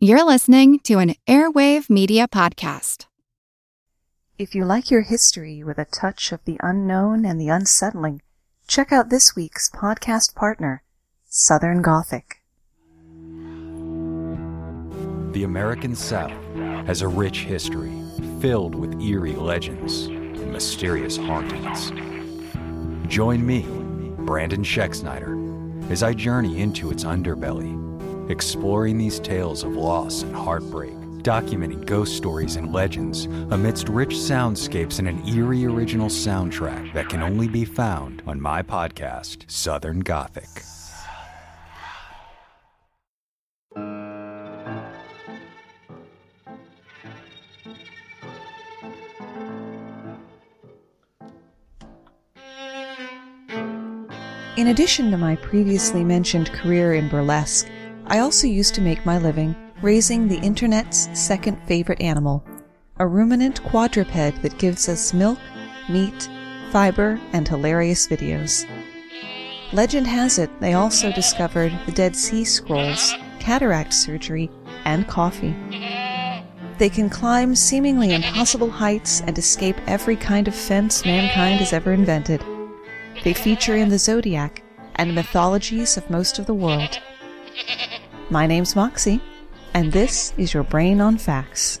You're listening to an Airwave Media Podcast. If you like your history with a touch of the unknown and the unsettling, check out this week's podcast partner, Southern Gothic. The American South has a rich history filled with eerie legends and mysterious hauntings. Join me, Brandon Schexnayder, as I journey into its underbelly exploring these tales of loss and heartbreak, documenting ghost stories and legends amidst rich soundscapes and an eerie original soundtrack that can only be found on my podcast, Southern Gothic. In addition to my previously mentioned career in burlesque, I also used to make my living raising the internet's second favorite animal, a ruminant quadruped that gives us milk, meat, fiber, and hilarious videos. Legend has it they also discovered the Dead Sea Scrolls, cataract surgery, and coffee. They can climb seemingly impossible heights and escape every kind of fence mankind has ever invented. They feature in the zodiac and mythologies of most of the world. My name's Moxie, and this is your Brain on Facts.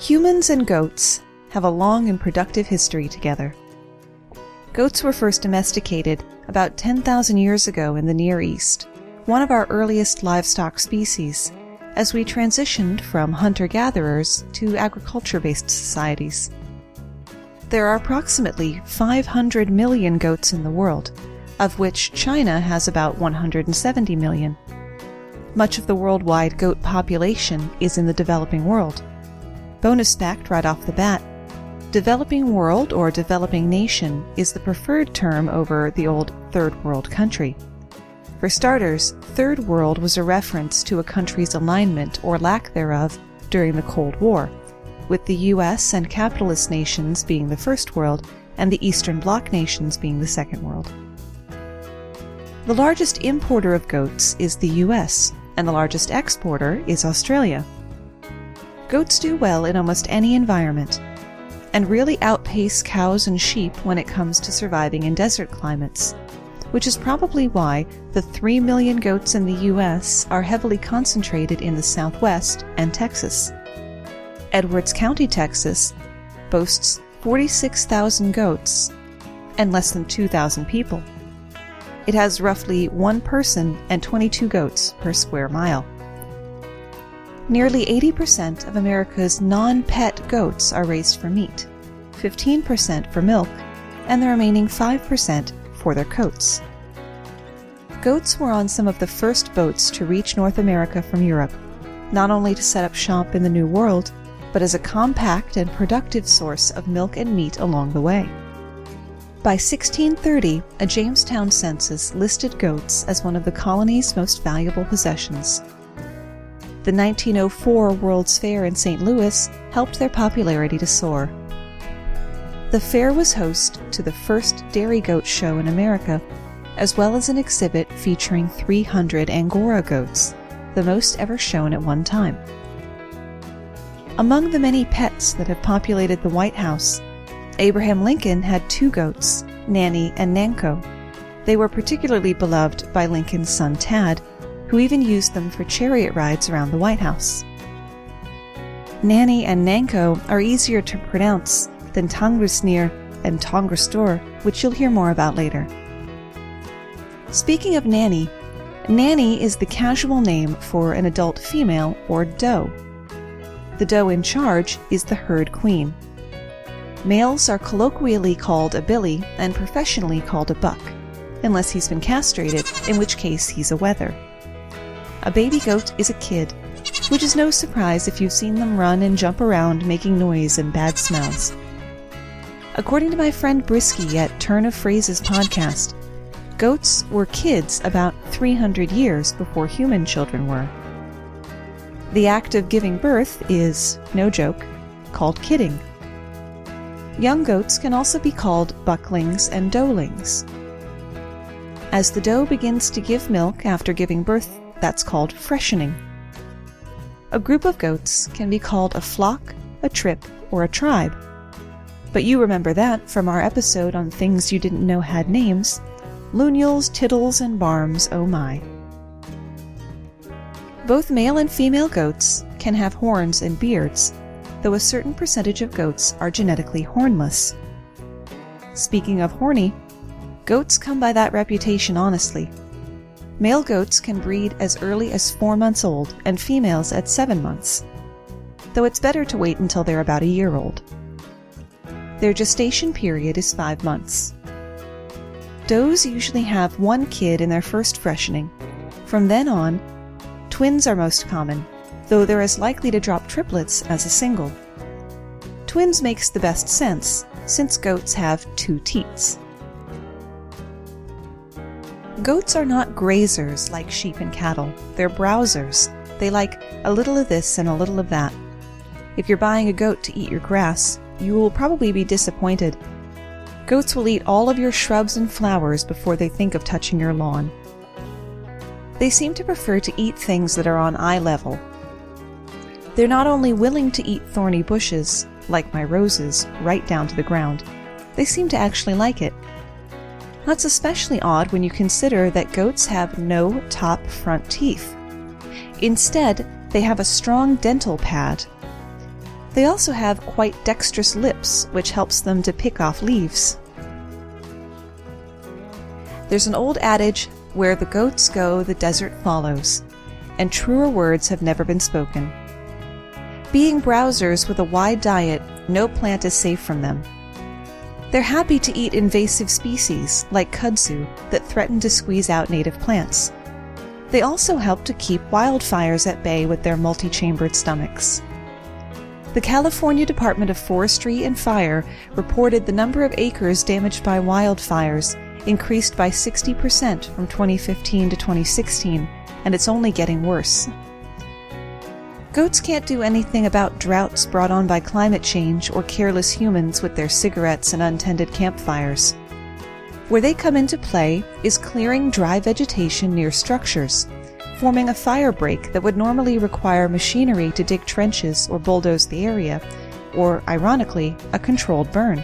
Humans and goats have a long and productive history together. Goats were first domesticated about 10,000 years ago in the Near East, one of our earliest livestock species, as we transitioned from hunter gatherers to agriculture based societies. There are approximately 500 million goats in the world, of which China has about 170 million. Much of the worldwide goat population is in the developing world. Bonus fact right off the bat developing world or developing nation is the preferred term over the old third world country. For starters, third world was a reference to a country's alignment or lack thereof during the Cold War, with the US and capitalist nations being the first world and the Eastern Bloc nations being the second world. The largest importer of goats is the US, and the largest exporter is Australia. Goats do well in almost any environment and really outpace cows and sheep when it comes to surviving in desert climates, which is probably why the 3 million goats in the US are heavily concentrated in the Southwest and Texas. Edwards County, Texas boasts 46,000 goats and less than 2,000 people. It has roughly one person and 22 goats per square mile. Nearly 80% of America's non pet goats are raised for meat, 15% for milk, and the remaining 5% for their coats. Goats were on some of the first boats to reach North America from Europe, not only to set up shop in the New World, but as a compact and productive source of milk and meat along the way. By 1630, a Jamestown census listed goats as one of the colony's most valuable possessions. The 1904 World's Fair in St. Louis helped their popularity to soar. The fair was host to the first dairy goat show in America, as well as an exhibit featuring 300 Angora goats, the most ever shown at one time. Among the many pets that have populated the White House, Abraham Lincoln had two goats, Nanny and Nanko. They were particularly beloved by Lincoln's son Tad, who even used them for chariot rides around the White House. Nanny and Nanko are easier to pronounce than Tangrisnir and Tongrestor, which you'll hear more about later. Speaking of Nanny, Nanny is the casual name for an adult female or doe. The doe in charge is the herd queen. Males are colloquially called a billy and professionally called a buck, unless he's been castrated, in which case he's a wether. A baby goat is a kid, which is no surprise if you've seen them run and jump around making noise and bad smells. According to my friend Brisky at Turn of Phrases podcast, goats were kids about 300 years before human children were. The act of giving birth is, no joke, called kidding. Young goats can also be called bucklings and doelings. As the doe begins to give milk after giving birth, that's called freshening. A group of goats can be called a flock, a trip, or a tribe. But you remember that from our episode on things you didn't know had names Lunules, Tittles, and Barms, oh my. Both male and female goats can have horns and beards, though a certain percentage of goats are genetically hornless. Speaking of horny, goats come by that reputation honestly. Male goats can breed as early as four months old and females at seven months, though it's better to wait until they're about a year old. Their gestation period is five months. Does usually have one kid in their first freshening. From then on, twins are most common, though they're as likely to drop triplets as a single. Twins makes the best sense, since goats have two teats. Goats are not grazers like sheep and cattle. They're browsers. They like a little of this and a little of that. If you're buying a goat to eat your grass, you will probably be disappointed. Goats will eat all of your shrubs and flowers before they think of touching your lawn. They seem to prefer to eat things that are on eye level. They're not only willing to eat thorny bushes, like my roses, right down to the ground, they seem to actually like it. That's especially odd when you consider that goats have no top front teeth. Instead, they have a strong dental pad. They also have quite dexterous lips, which helps them to pick off leaves. There's an old adage where the goats go, the desert follows, and truer words have never been spoken. Being browsers with a wide diet, no plant is safe from them. They're happy to eat invasive species, like kudzu, that threaten to squeeze out native plants. They also help to keep wildfires at bay with their multi chambered stomachs. The California Department of Forestry and Fire reported the number of acres damaged by wildfires increased by 60% from 2015 to 2016, and it's only getting worse. Goats can't do anything about droughts brought on by climate change or careless humans with their cigarettes and untended campfires. Where they come into play is clearing dry vegetation near structures, forming a fire break that would normally require machinery to dig trenches or bulldoze the area, or, ironically, a controlled burn.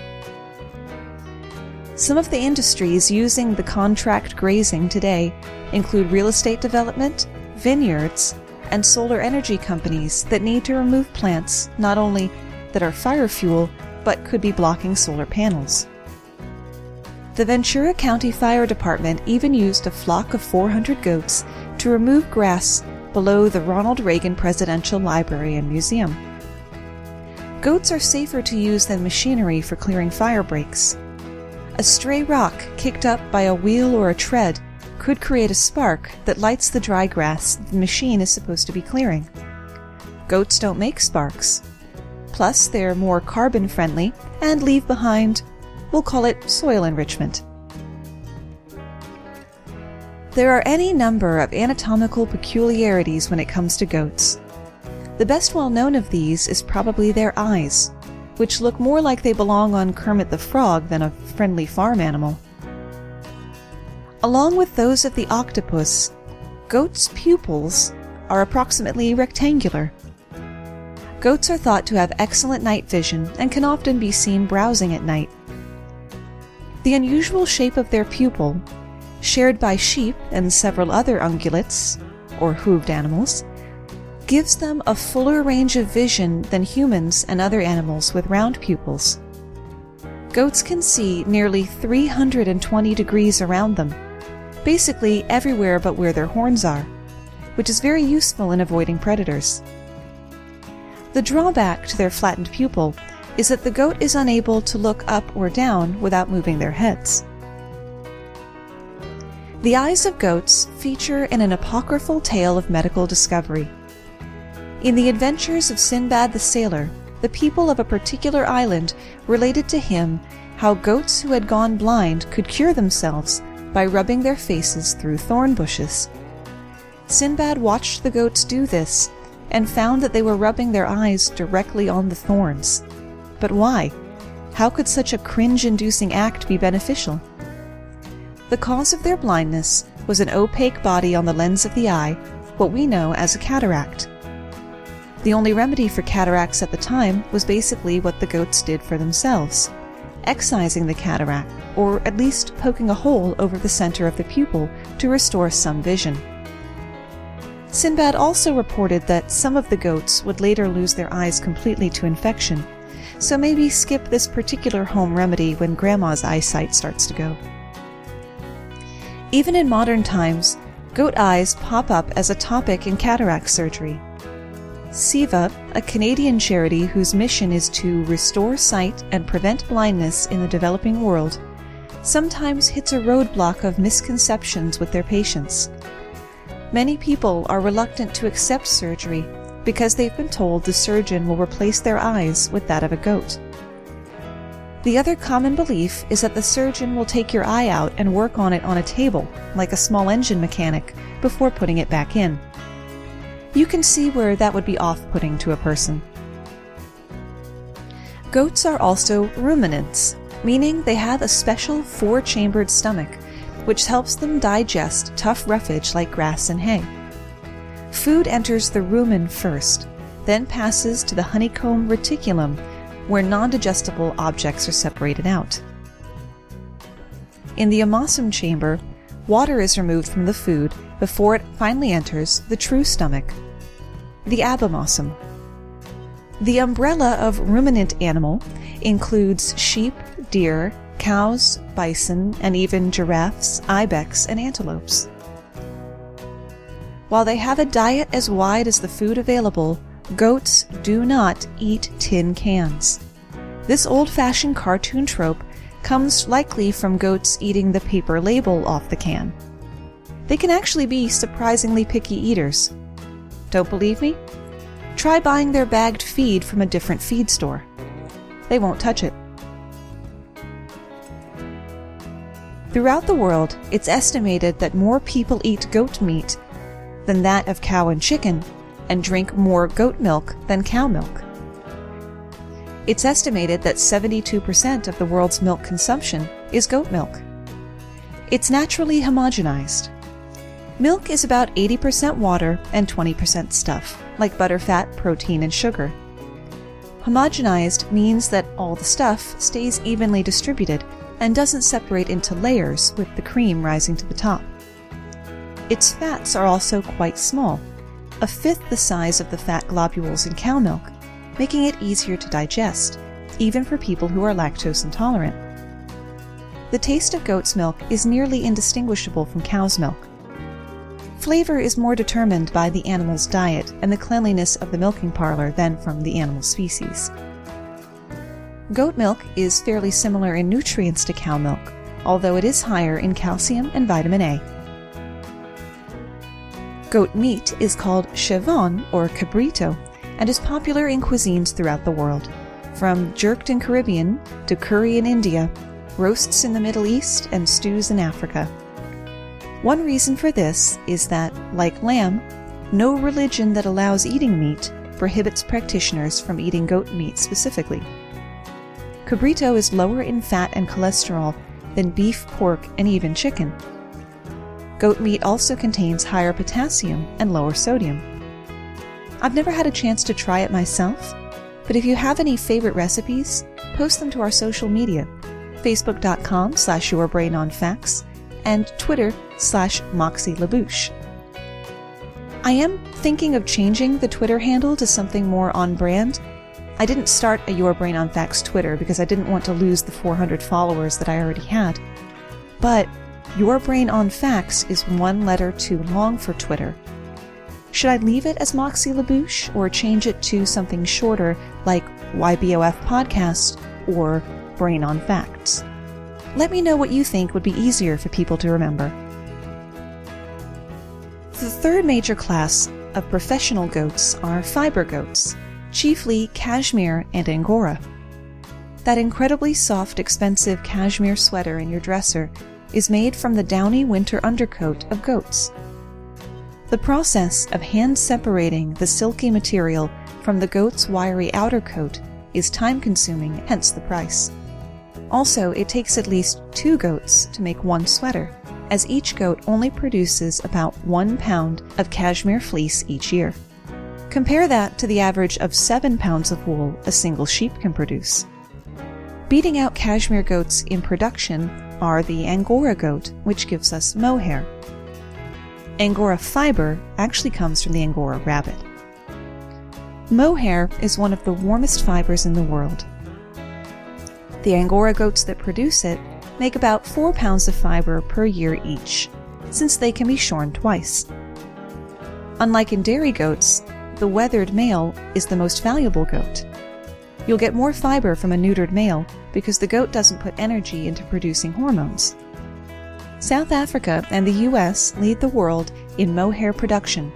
Some of the industries using the contract grazing today include real estate development, vineyards, and solar energy companies that need to remove plants not only that are fire fuel, but could be blocking solar panels. The Ventura County Fire Department even used a flock of 400 goats to remove grass below the Ronald Reagan Presidential Library and Museum. Goats are safer to use than machinery for clearing fire breaks. A stray rock kicked up by a wheel or a tread could create a spark that lights the dry grass the machine is supposed to be clearing. Goats don't make sparks. Plus, they're more carbon friendly and leave behind, we'll call it soil enrichment. There are any number of anatomical peculiarities when it comes to goats. The best well known of these is probably their eyes, which look more like they belong on Kermit the Frog than a friendly farm animal. Along with those of the octopus, goats' pupils are approximately rectangular. Goats are thought to have excellent night vision and can often be seen browsing at night. The unusual shape of their pupil, shared by sheep and several other ungulates, or hooved animals, gives them a fuller range of vision than humans and other animals with round pupils. Goats can see nearly 320 degrees around them, basically everywhere but where their horns are, which is very useful in avoiding predators. The drawback to their flattened pupil is that the goat is unable to look up or down without moving their heads. The eyes of goats feature in an apocryphal tale of medical discovery. In the adventures of Sinbad the Sailor, the people of a particular island related to him how goats who had gone blind could cure themselves by rubbing their faces through thorn bushes. Sinbad watched the goats do this and found that they were rubbing their eyes directly on the thorns. But why? How could such a cringe inducing act be beneficial? The cause of their blindness was an opaque body on the lens of the eye, what we know as a cataract. The only remedy for cataracts at the time was basically what the goats did for themselves excising the cataract, or at least poking a hole over the center of the pupil to restore some vision. Sinbad also reported that some of the goats would later lose their eyes completely to infection, so maybe skip this particular home remedy when grandma's eyesight starts to go. Even in modern times, goat eyes pop up as a topic in cataract surgery. SEVA, a Canadian charity whose mission is to restore sight and prevent blindness in the developing world, sometimes hits a roadblock of misconceptions with their patients. Many people are reluctant to accept surgery because they've been told the surgeon will replace their eyes with that of a goat. The other common belief is that the surgeon will take your eye out and work on it on a table, like a small engine mechanic, before putting it back in. You can see where that would be off putting to a person. Goats are also ruminants, meaning they have a special four chambered stomach which helps them digest tough roughage like grass and hay. Food enters the rumen first, then passes to the honeycomb reticulum, where non digestible objects are separated out. In the omasum chamber, water is removed from the food before it finally enters the true stomach, the abomasum. The umbrella of ruminant animal includes sheep, deer, cows, bison, and even giraffes, ibex, and antelopes. While they have a diet as wide as the food available, goats do not eat tin cans. This old fashioned cartoon trope comes likely from goats eating the paper label off the can. They can actually be surprisingly picky eaters. Don't believe me? Try buying their bagged feed from a different feed store. They won't touch it. Throughout the world, it's estimated that more people eat goat meat than that of cow and chicken, and drink more goat milk than cow milk. It's estimated that 72% of the world's milk consumption is goat milk. It's naturally homogenized. Milk is about 80% water and 20% stuff, like butterfat, protein, and sugar. Homogenized means that all the stuff stays evenly distributed and doesn't separate into layers with the cream rising to the top. Its fats are also quite small, a fifth the size of the fat globules in cow milk, making it easier to digest, even for people who are lactose intolerant. The taste of goat's milk is nearly indistinguishable from cow's milk. Flavor is more determined by the animal's diet and the cleanliness of the milking parlor than from the animal species. Goat milk is fairly similar in nutrients to cow milk, although it is higher in calcium and vitamin A. Goat meat is called chevon or cabrito and is popular in cuisines throughout the world, from jerked in Caribbean to curry in India, roasts in the Middle East, and stews in Africa. One reason for this is that, like lamb, no religion that allows eating meat prohibits practitioners from eating goat meat specifically. Cabrito is lower in fat and cholesterol than beef, pork, and even chicken. Goat meat also contains higher potassium and lower sodium. I've never had a chance to try it myself, but if you have any favorite recipes, post them to our social media, facebook.com slash yourbrainonfacts and twitter slash moxie I am thinking of changing the Twitter handle to something more on brand I didn't start a Your Brain on Facts Twitter because I didn't want to lose the 400 followers that I already had. But Your Brain on Facts is one letter too long for Twitter. Should I leave it as Moxie LaBouche or change it to something shorter like YBOF Podcast or Brain on Facts? Let me know what you think would be easier for people to remember. The third major class of professional goats are fiber goats, chiefly cashmere and angora. That incredibly soft, expensive cashmere sweater in your dresser is made from the downy winter undercoat of goats. The process of hand separating the silky material from the goat's wiry outer coat is time consuming, hence the price. Also, it takes at least two goats to make one sweater, as each goat only produces about one pound of cashmere fleece each year. Compare that to the average of seven pounds of wool a single sheep can produce. Beating out cashmere goats in production are the Angora goat, which gives us mohair. Angora fiber actually comes from the Angora rabbit. Mohair is one of the warmest fibers in the world. The Angora goats that produce it make about 4 pounds of fiber per year each, since they can be shorn twice. Unlike in dairy goats, the weathered male is the most valuable goat. You'll get more fiber from a neutered male because the goat doesn't put energy into producing hormones. South Africa and the US lead the world in mohair production,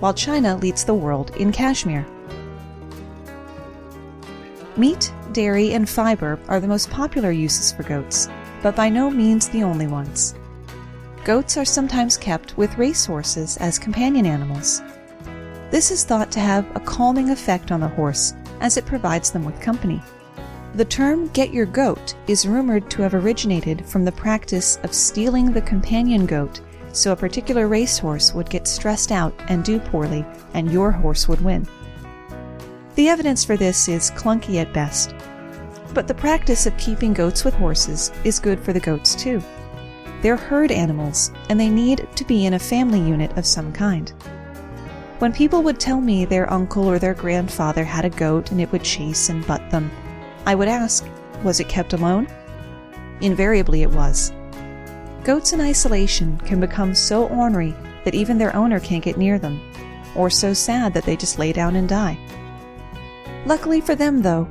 while China leads the world in cashmere. Meat, dairy, and fiber are the most popular uses for goats, but by no means the only ones. Goats are sometimes kept with racehorses as companion animals. This is thought to have a calming effect on the horse as it provides them with company. The term get your goat is rumored to have originated from the practice of stealing the companion goat so a particular racehorse would get stressed out and do poorly, and your horse would win. The evidence for this is clunky at best, but the practice of keeping goats with horses is good for the goats too. They're herd animals, and they need to be in a family unit of some kind. When people would tell me their uncle or their grandfather had a goat and it would chase and butt them, I would ask, was it kept alone? Invariably it was. Goats in isolation can become so ornery that even their owner can't get near them, or so sad that they just lay down and die. Luckily for them, though,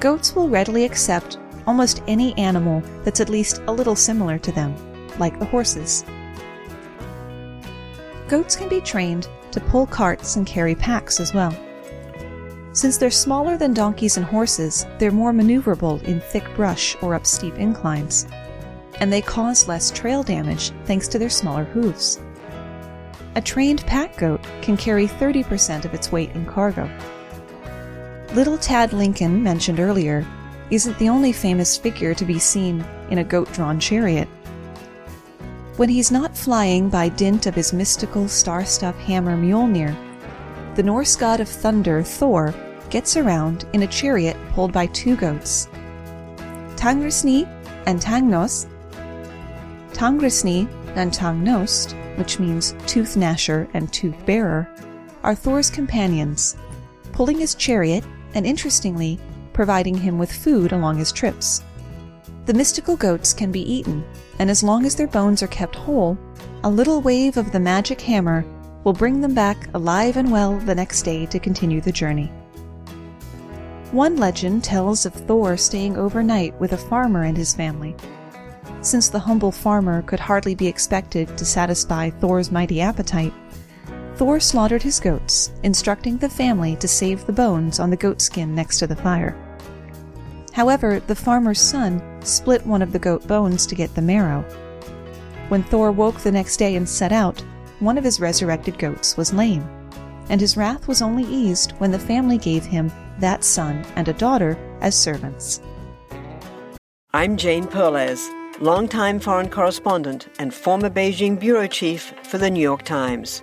goats will readily accept almost any animal that's at least a little similar to them, like the horses. Goats can be trained to pull carts and carry packs as well. Since they're smaller than donkeys and horses, they're more maneuverable in thick brush or up steep inclines, and they cause less trail damage thanks to their smaller hooves. A trained pack goat can carry 30% of its weight in cargo. Little Tad Lincoln, mentioned earlier, isn't the only famous figure to be seen in a goat drawn chariot. When he's not flying by dint of his mystical star stuff hammer Mjolnir, the Norse god of thunder, Thor, gets around in a chariot pulled by two goats. Tangrisni and Tangnos. Tangrisni and Tangnost, which means tooth gnasher and tooth bearer, are Thor's companions, pulling his chariot and, interestingly, providing him with food along his trips. The mystical goats can be eaten, and as long as their bones are kept whole, a little wave of the magic hammer will bring them back alive and well the next day to continue the journey. One legend tells of Thor staying overnight with a farmer and his family. Since the humble farmer could hardly be expected to satisfy Thor's mighty appetite, Thor slaughtered his goats, instructing the family to save the bones on the goatskin next to the fire. However, the farmer's son split one of the goat bones to get the marrow. When Thor woke the next day and set out, one of his resurrected goats was lame, and his wrath was only eased when the family gave him that son and a daughter as servants. I'm Jane Perlez, longtime foreign correspondent and former Beijing bureau chief for the New York Times.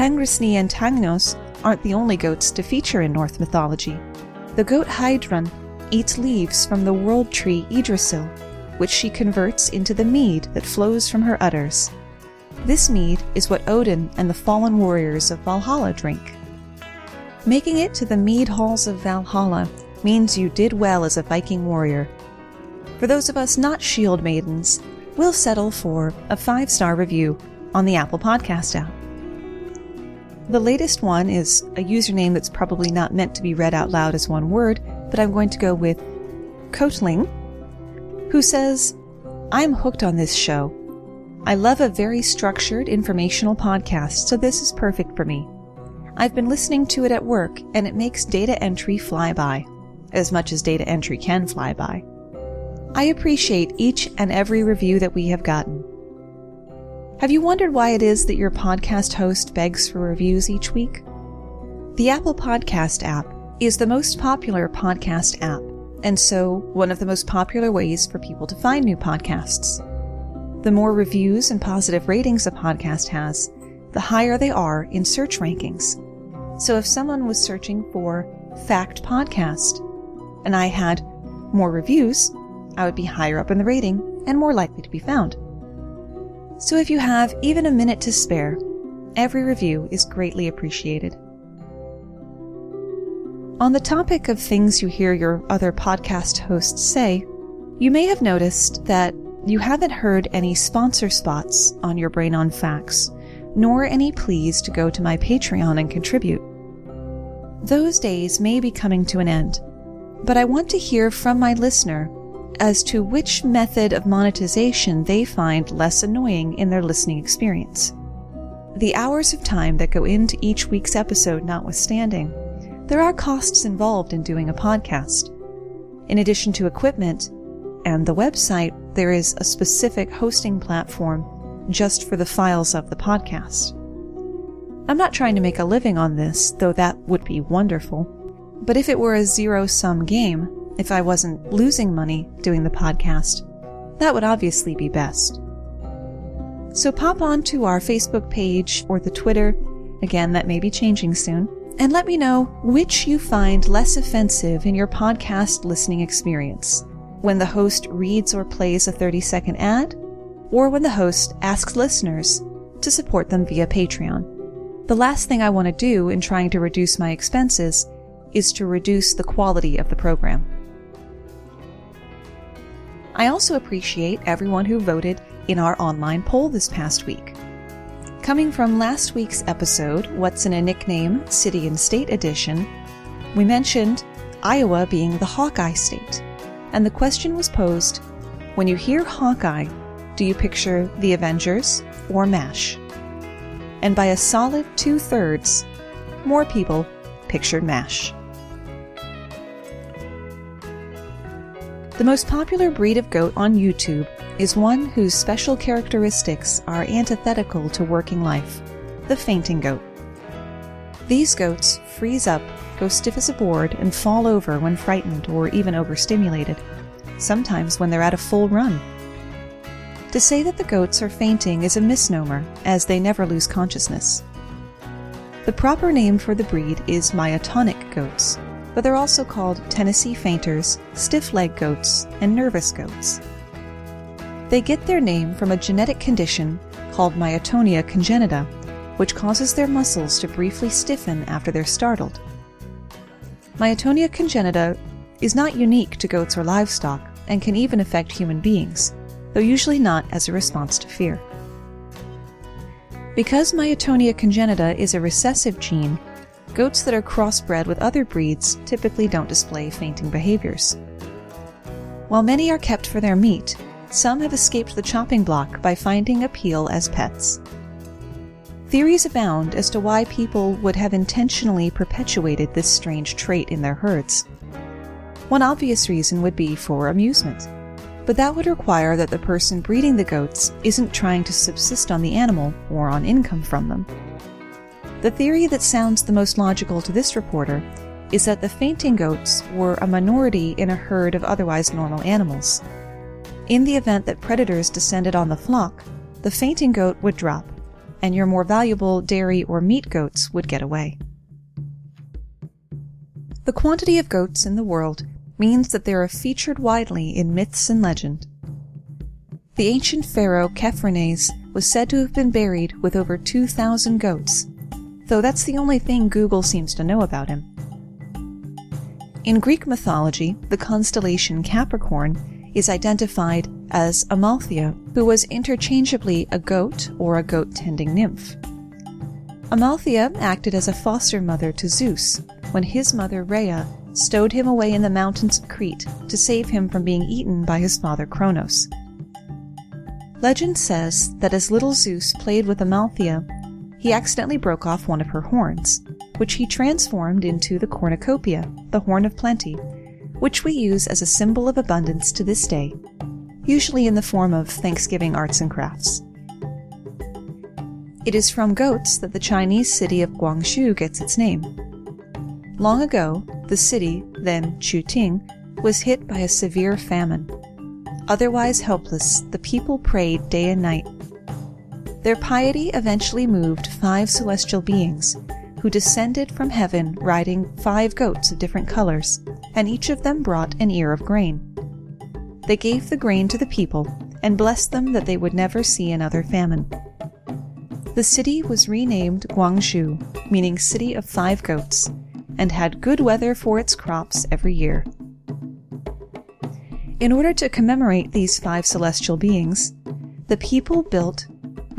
Tangrisni and Tangnos aren't the only goats to feature in Norse mythology. The goat Heidrun eats leaves from the world tree Yggdrasil, which she converts into the mead that flows from her udders. This mead is what Odin and the fallen warriors of Valhalla drink. Making it to the mead halls of Valhalla means you did well as a Viking warrior. For those of us not shield maidens, we'll settle for a five star review on the Apple Podcast app. The latest one is a username that's probably not meant to be read out loud as one word, but I'm going to go with Coatling, who says, I'm hooked on this show. I love a very structured informational podcast, so this is perfect for me. I've been listening to it at work, and it makes data entry fly by, as much as data entry can fly by. I appreciate each and every review that we have gotten. Have you wondered why it is that your podcast host begs for reviews each week? The Apple Podcast app is the most popular podcast app, and so one of the most popular ways for people to find new podcasts. The more reviews and positive ratings a podcast has, the higher they are in search rankings. So if someone was searching for Fact Podcast and I had more reviews, I would be higher up in the rating and more likely to be found. So if you have even a minute to spare, every review is greatly appreciated. On the topic of things you hear your other podcast hosts say, you may have noticed that you haven't heard any sponsor spots on your Brain on Facts, nor any pleas to go to my Patreon and contribute. Those days may be coming to an end, but I want to hear from my listener as to which method of monetization they find less annoying in their listening experience. The hours of time that go into each week's episode notwithstanding, there are costs involved in doing a podcast. In addition to equipment and the website, there is a specific hosting platform just for the files of the podcast. I'm not trying to make a living on this, though that would be wonderful. But if it were a zero sum game, if I wasn't losing money doing the podcast. That would obviously be best. So pop on to our Facebook page or the Twitter, again, that may be changing soon, and let me know which you find less offensive in your podcast listening experience. When the host reads or plays a 30 second ad, or when the host asks listeners to support them via Patreon. The last thing I want to do in trying to reduce my expenses is to reduce the quality of the program. I also appreciate everyone who voted in our online poll this past week. Coming from last week's episode, What's in a Nickname City and State Edition, we mentioned Iowa being the Hawkeye state. And the question was posed when you hear Hawkeye, do you picture the Avengers or MASH? And by a solid two thirds, more people pictured MASH. The most popular breed of goat on YouTube is one whose special characteristics are antithetical to working life the fainting goat. These goats freeze up, go stiff as a board, and fall over when frightened or even overstimulated, sometimes when they're at a full run. To say that the goats are fainting is a misnomer, as they never lose consciousness. The proper name for the breed is myotonic goats, but they're also called Tennessee fainters, stiff leg goats, and nervous goats. They get their name from a genetic condition called myotonia congenita, which causes their muscles to briefly stiffen after they're startled. Myotonia congenita is not unique to goats or livestock and can even affect human beings, though usually not as a response to fear. Because myotonia congenita is a recessive gene, goats that are crossbred with other breeds typically don't display fainting behaviors. While many are kept for their meat, some have escaped the chopping block by finding appeal as pets. Theories abound as to why people would have intentionally perpetuated this strange trait in their herds. One obvious reason would be for amusement, but that would require that the person breeding the goats isn't trying to subsist on the animal or on income from them. The theory that sounds the most logical to this reporter is that the fainting goats were a minority in a herd of otherwise normal animals. In the event that predators descended on the flock, the fainting goat would drop, and your more valuable dairy or meat goats would get away. The quantity of goats in the world means that they are featured widely in myths and legend. The ancient pharaoh Khephren was said to have been buried with over 2,000 goats, though that's the only thing Google seems to know about him. In Greek mythology, the constellation Capricorn is identified as Amalthea, who was interchangeably a goat or a goat tending nymph. Amalthea acted as a foster mother to Zeus when his mother Rhea stowed him away in the mountains of Crete to save him from being eaten by his father Kronos. Legend says that as little Zeus played with Amalthea, he accidentally broke off one of her horns, which he transformed into the cornucopia, the horn of plenty, which we use as a symbol of abundance to this day, usually in the form of Thanksgiving arts and crafts. It is from goats that the Chinese city of Guangzhou gets its name. Long ago, the city, then Chuting, was hit by a severe famine. Otherwise helpless, the people prayed day and night. Their piety eventually moved five celestial beings who descended from heaven riding five goats of different colors, and each of them brought an ear of grain. They gave the grain to the people and blessed them that they would never see another famine. The city was renamed Guangzhou, meaning City of Five Goats, and had good weather for its crops every year. In order to commemorate these five celestial beings, the people built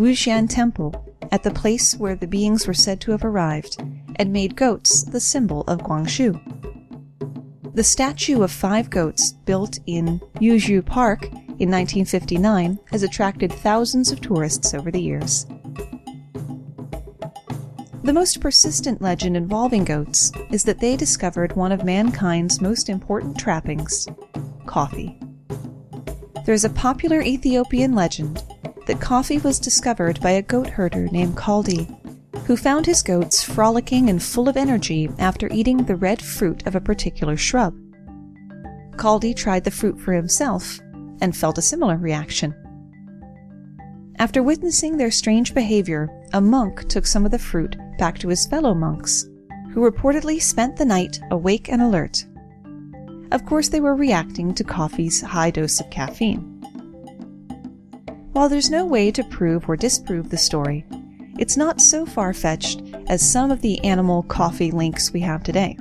Wujian Temple at the place where the beings were said to have arrived and made goats the symbol of Guangzhou. The statue of five goats built in Yuexiu Park in 1959 has attracted thousands of tourists over the years. The most persistent legend involving goats is that they discovered one of mankind's most important trappings coffee. There is a popular Ethiopian legend that coffee was discovered by a goat herder named Kaldi, who found his goats frolicking and full of energy after eating the red fruit of a particular shrub. Kaldi tried the fruit for himself and felt a similar reaction. After witnessing their strange behavior, a monk took some of the fruit back to his fellow monks, who reportedly spent the night awake and alert. Of course, they were reacting to coffee's high dose of caffeine. While there's no way to prove or disprove the story, it's not so far fetched as some of the animal coffee links we have today.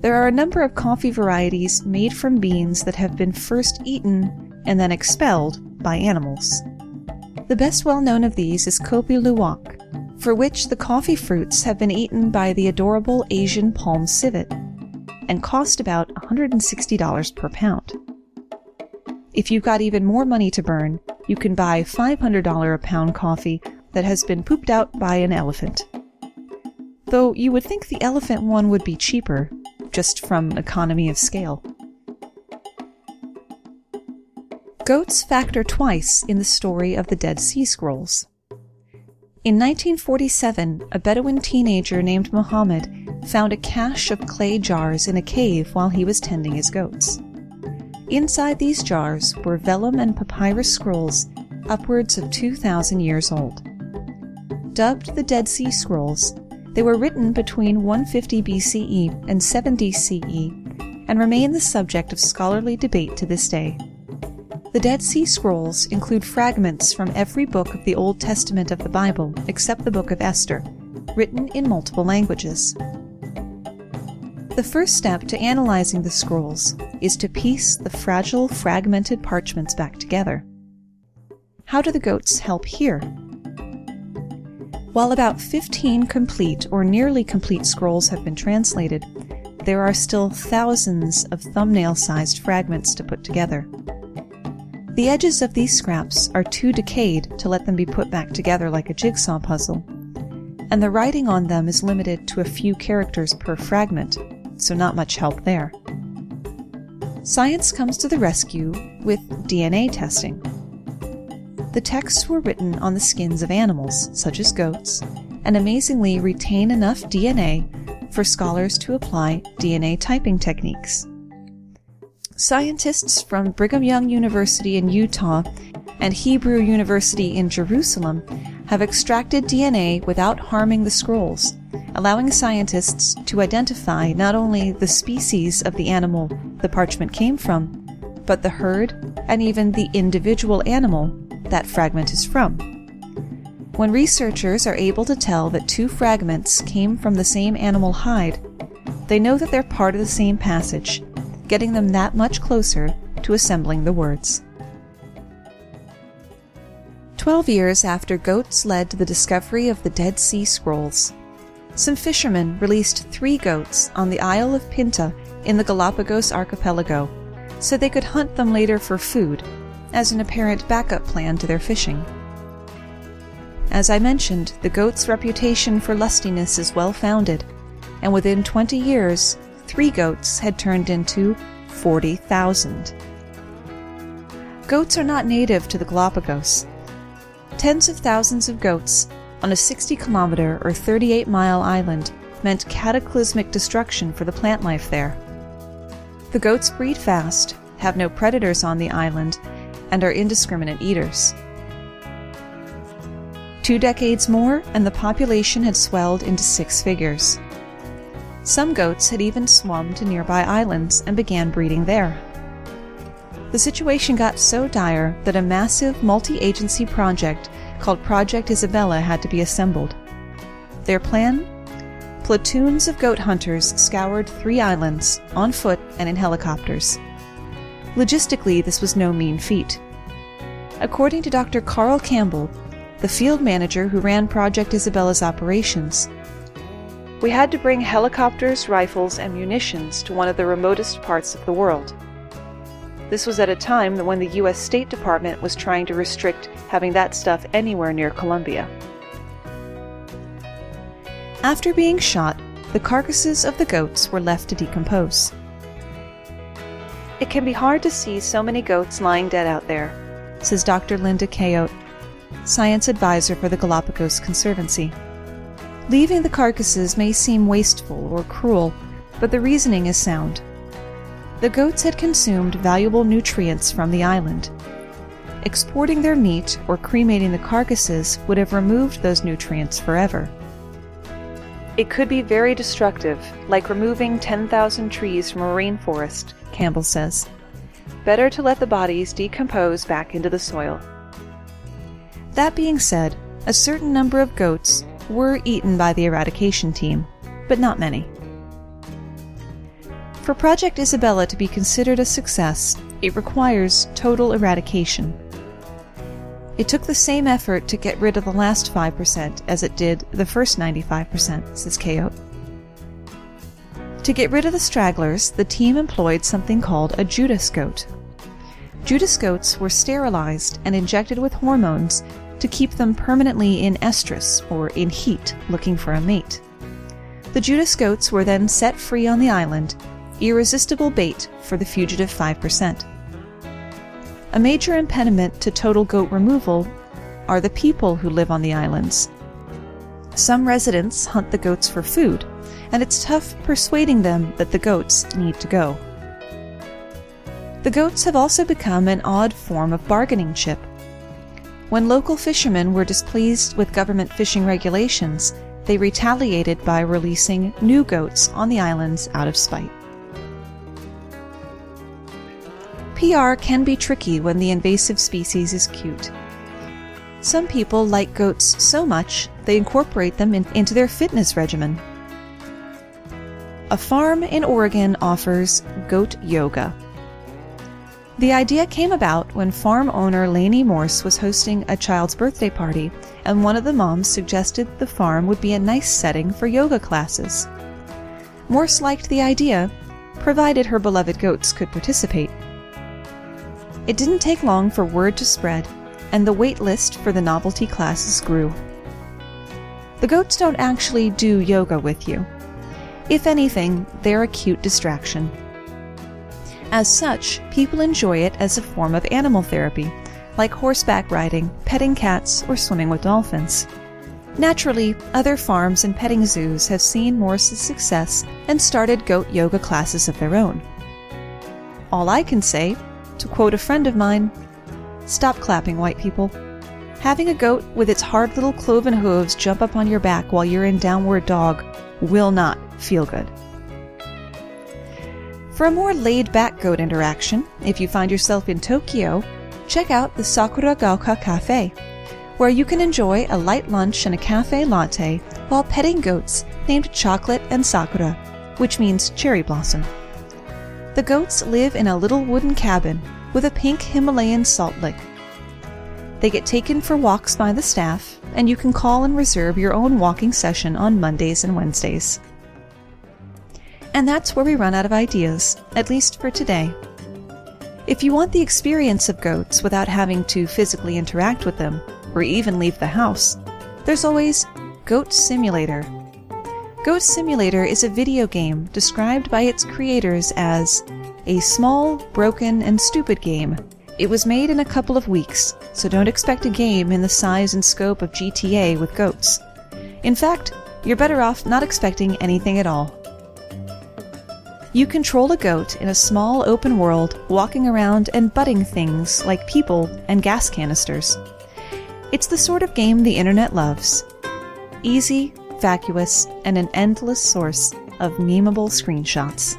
There are a number of coffee varieties made from beans that have been first eaten and then expelled by animals. The best well known of these is Kopi Luwak, for which the coffee fruits have been eaten by the adorable Asian palm civet and cost about $160 per pound. If you've got even more money to burn, you can buy $500 a pound coffee that has been pooped out by an elephant. Though you would think the elephant one would be cheaper, just from economy of scale. Goats factor twice in the story of the Dead Sea Scrolls. In 1947, a Bedouin teenager named Muhammad found a cache of clay jars in a cave while he was tending his goats. Inside these jars were vellum and papyrus scrolls upwards of 2,000 years old. Dubbed the Dead Sea Scrolls, they were written between 150 BCE and 70 CE and remain the subject of scholarly debate to this day. The Dead Sea Scrolls include fragments from every book of the Old Testament of the Bible except the book of Esther, written in multiple languages. The first step to analyzing the scrolls is to piece the fragile, fragmented parchments back together. How do the goats help here? While about 15 complete or nearly complete scrolls have been translated, there are still thousands of thumbnail sized fragments to put together. The edges of these scraps are too decayed to let them be put back together like a jigsaw puzzle, and the writing on them is limited to a few characters per fragment, so not much help there. Science comes to the rescue with DNA testing. The texts were written on the skins of animals, such as goats, and amazingly retain enough DNA for scholars to apply DNA typing techniques. Scientists from Brigham Young University in Utah and Hebrew University in Jerusalem have extracted DNA without harming the scrolls, allowing scientists to identify not only the species of the animal the parchment came from, but the herd and even the individual animal that fragment is from. When researchers are able to tell that two fragments came from the same animal hide, they know that they're part of the same passage, getting them that much closer to assembling the words. Twelve years after goats led to the discovery of the Dead Sea Scrolls, some fishermen released three goats on the Isle of Pinta in the Galapagos archipelago so they could hunt them later for food as an apparent backup plan to their fishing. As I mentioned, the goat's reputation for lustiness is well founded, and within 20 years, three goats had turned into 40,000. Goats are not native to the Galapagos. Tens of thousands of goats on a 60 kilometer or 38 mile island meant cataclysmic destruction for the plant life there. The goats breed fast, have no predators on the island, and are indiscriminate eaters. Two decades more, and the population had swelled into six figures. Some goats had even swum to nearby islands and began breeding there. The situation got so dire that a massive multi agency project called Project Isabela had to be assembled. Their plan? Platoons of goat hunters scoured three islands, on foot and in helicopters. Logistically, this was no mean feat. According to Dr. Carl Campbell, the field manager who ran Project Isabela's operations, we had to bring helicopters, rifles, and munitions to one of the remotest parts of the world. This was at a time when the U.S. State Department was trying to restrict having that stuff anywhere near Colombia. After being shot, the carcasses of the goats were left to decompose. It can be hard to see so many goats lying dead out there, says Dr. Linda Cayot, science advisor for the Galapagos Conservancy. Leaving the carcasses may seem wasteful or cruel, but the reasoning is sound. The goats had consumed valuable nutrients from the island. Exporting their meat or cremating the carcasses would have removed those nutrients forever. It could be very destructive, like removing 10,000 trees from a rainforest, Campbell says. Better to let the bodies decompose back into the soil. That being said, a certain number of goats were eaten by the eradication team, but not many. For Project Isabela to be considered a success, it requires total eradication. It took the same effort to get rid of the last 5% as it did the first 95%, says Cayot. To get rid of the stragglers, the team employed something called a Judas goat. Judas goats were sterilized and injected with hormones to keep them permanently in estrus, or in heat, looking for a mate. The Judas goats were then set free on the island, irresistible bait for the fugitive 5%. A major impediment to total goat removal are the people who live on the islands. Some residents hunt the goats for food, and it's tough persuading them that the goats need to go. The goats have also become an odd form of bargaining chip. When local fishermen were displeased with government fishing regulations, they retaliated by releasing new goats on the islands out of spite. PR can be tricky when the invasive species is cute. Some people like goats so much they incorporate them in, into their fitness regimen. A farm in Oregon offers goat yoga. The idea came about when farm owner Lainey Morse was hosting a child's birthday party, and one of the moms suggested the farm would be a nice setting for yoga classes. Morse liked the idea, provided her beloved goats could participate. It didn't take long for word to spread, and the wait list for the novelty classes grew. The goats don't actually do yoga with you. If anything, they're a cute distraction. As such, people enjoy it as a form of animal therapy, like horseback riding, petting cats, or swimming with dolphins. Naturally, other farms and petting zoos have seen Morris's success and started goat yoga classes of their own. All I can say, to quote a friend of mine, stop clapping, white people. Having a goat with its hard little cloven hooves jump up on your back while you're in downward dog will not feel good. For a more laid back goat interaction, if you find yourself in Tokyo, check out the Sakuragaoka Cafe, where you can enjoy a light lunch and a cafe latte while petting goats named Chocolate and Sakura, which means cherry blossom. The goats live in a little wooden cabin with a pink Himalayan salt lick. They get taken for walks by the staff, and you can call and reserve your own walking session on Mondays and Wednesdays. And that's where we run out of ideas, at least for today. If you want the experience of goats without having to physically interact with them, or even leave the house, there's always Goat Simulator. Goat Simulator is a video game described by its creators as a small, broken, and stupid game. It was made in a couple of weeks, so don't expect a game in the size and scope of GTA with goats. In fact, you're better off not expecting anything at all. You control a goat in a small open world, walking around and butting things like people and gas canisters. It's the sort of game the internet loves. Easy, vacuous, and an endless source of memeable screenshots.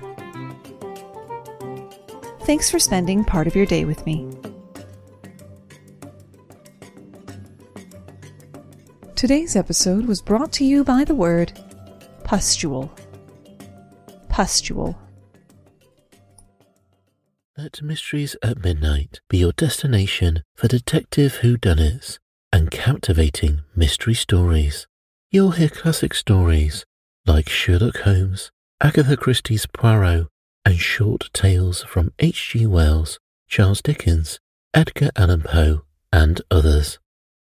Thanks for spending part of your day with me. Today's episode was brought to you by the word pustule. Pustule. Let Mysteries at Midnight be your destination for detective whodunits and captivating mystery stories. You'll hear classic stories like Sherlock Holmes, Agatha Christie's Poirot, and short tales from H.G. Wells, Charles Dickens, Edgar Allan Poe, and others.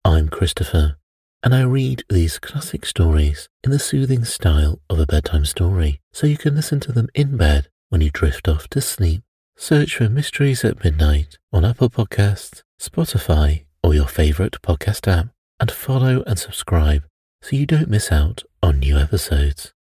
I'm Christopher, and I read these classic stories in the soothing style of a bedtime story, so you can listen to them in bed when you drift off to sleep. Search for Mysteries at Midnight on Apple Podcasts, Spotify, or your favorite podcast app, and follow and subscribe so you don't miss out on new episodes.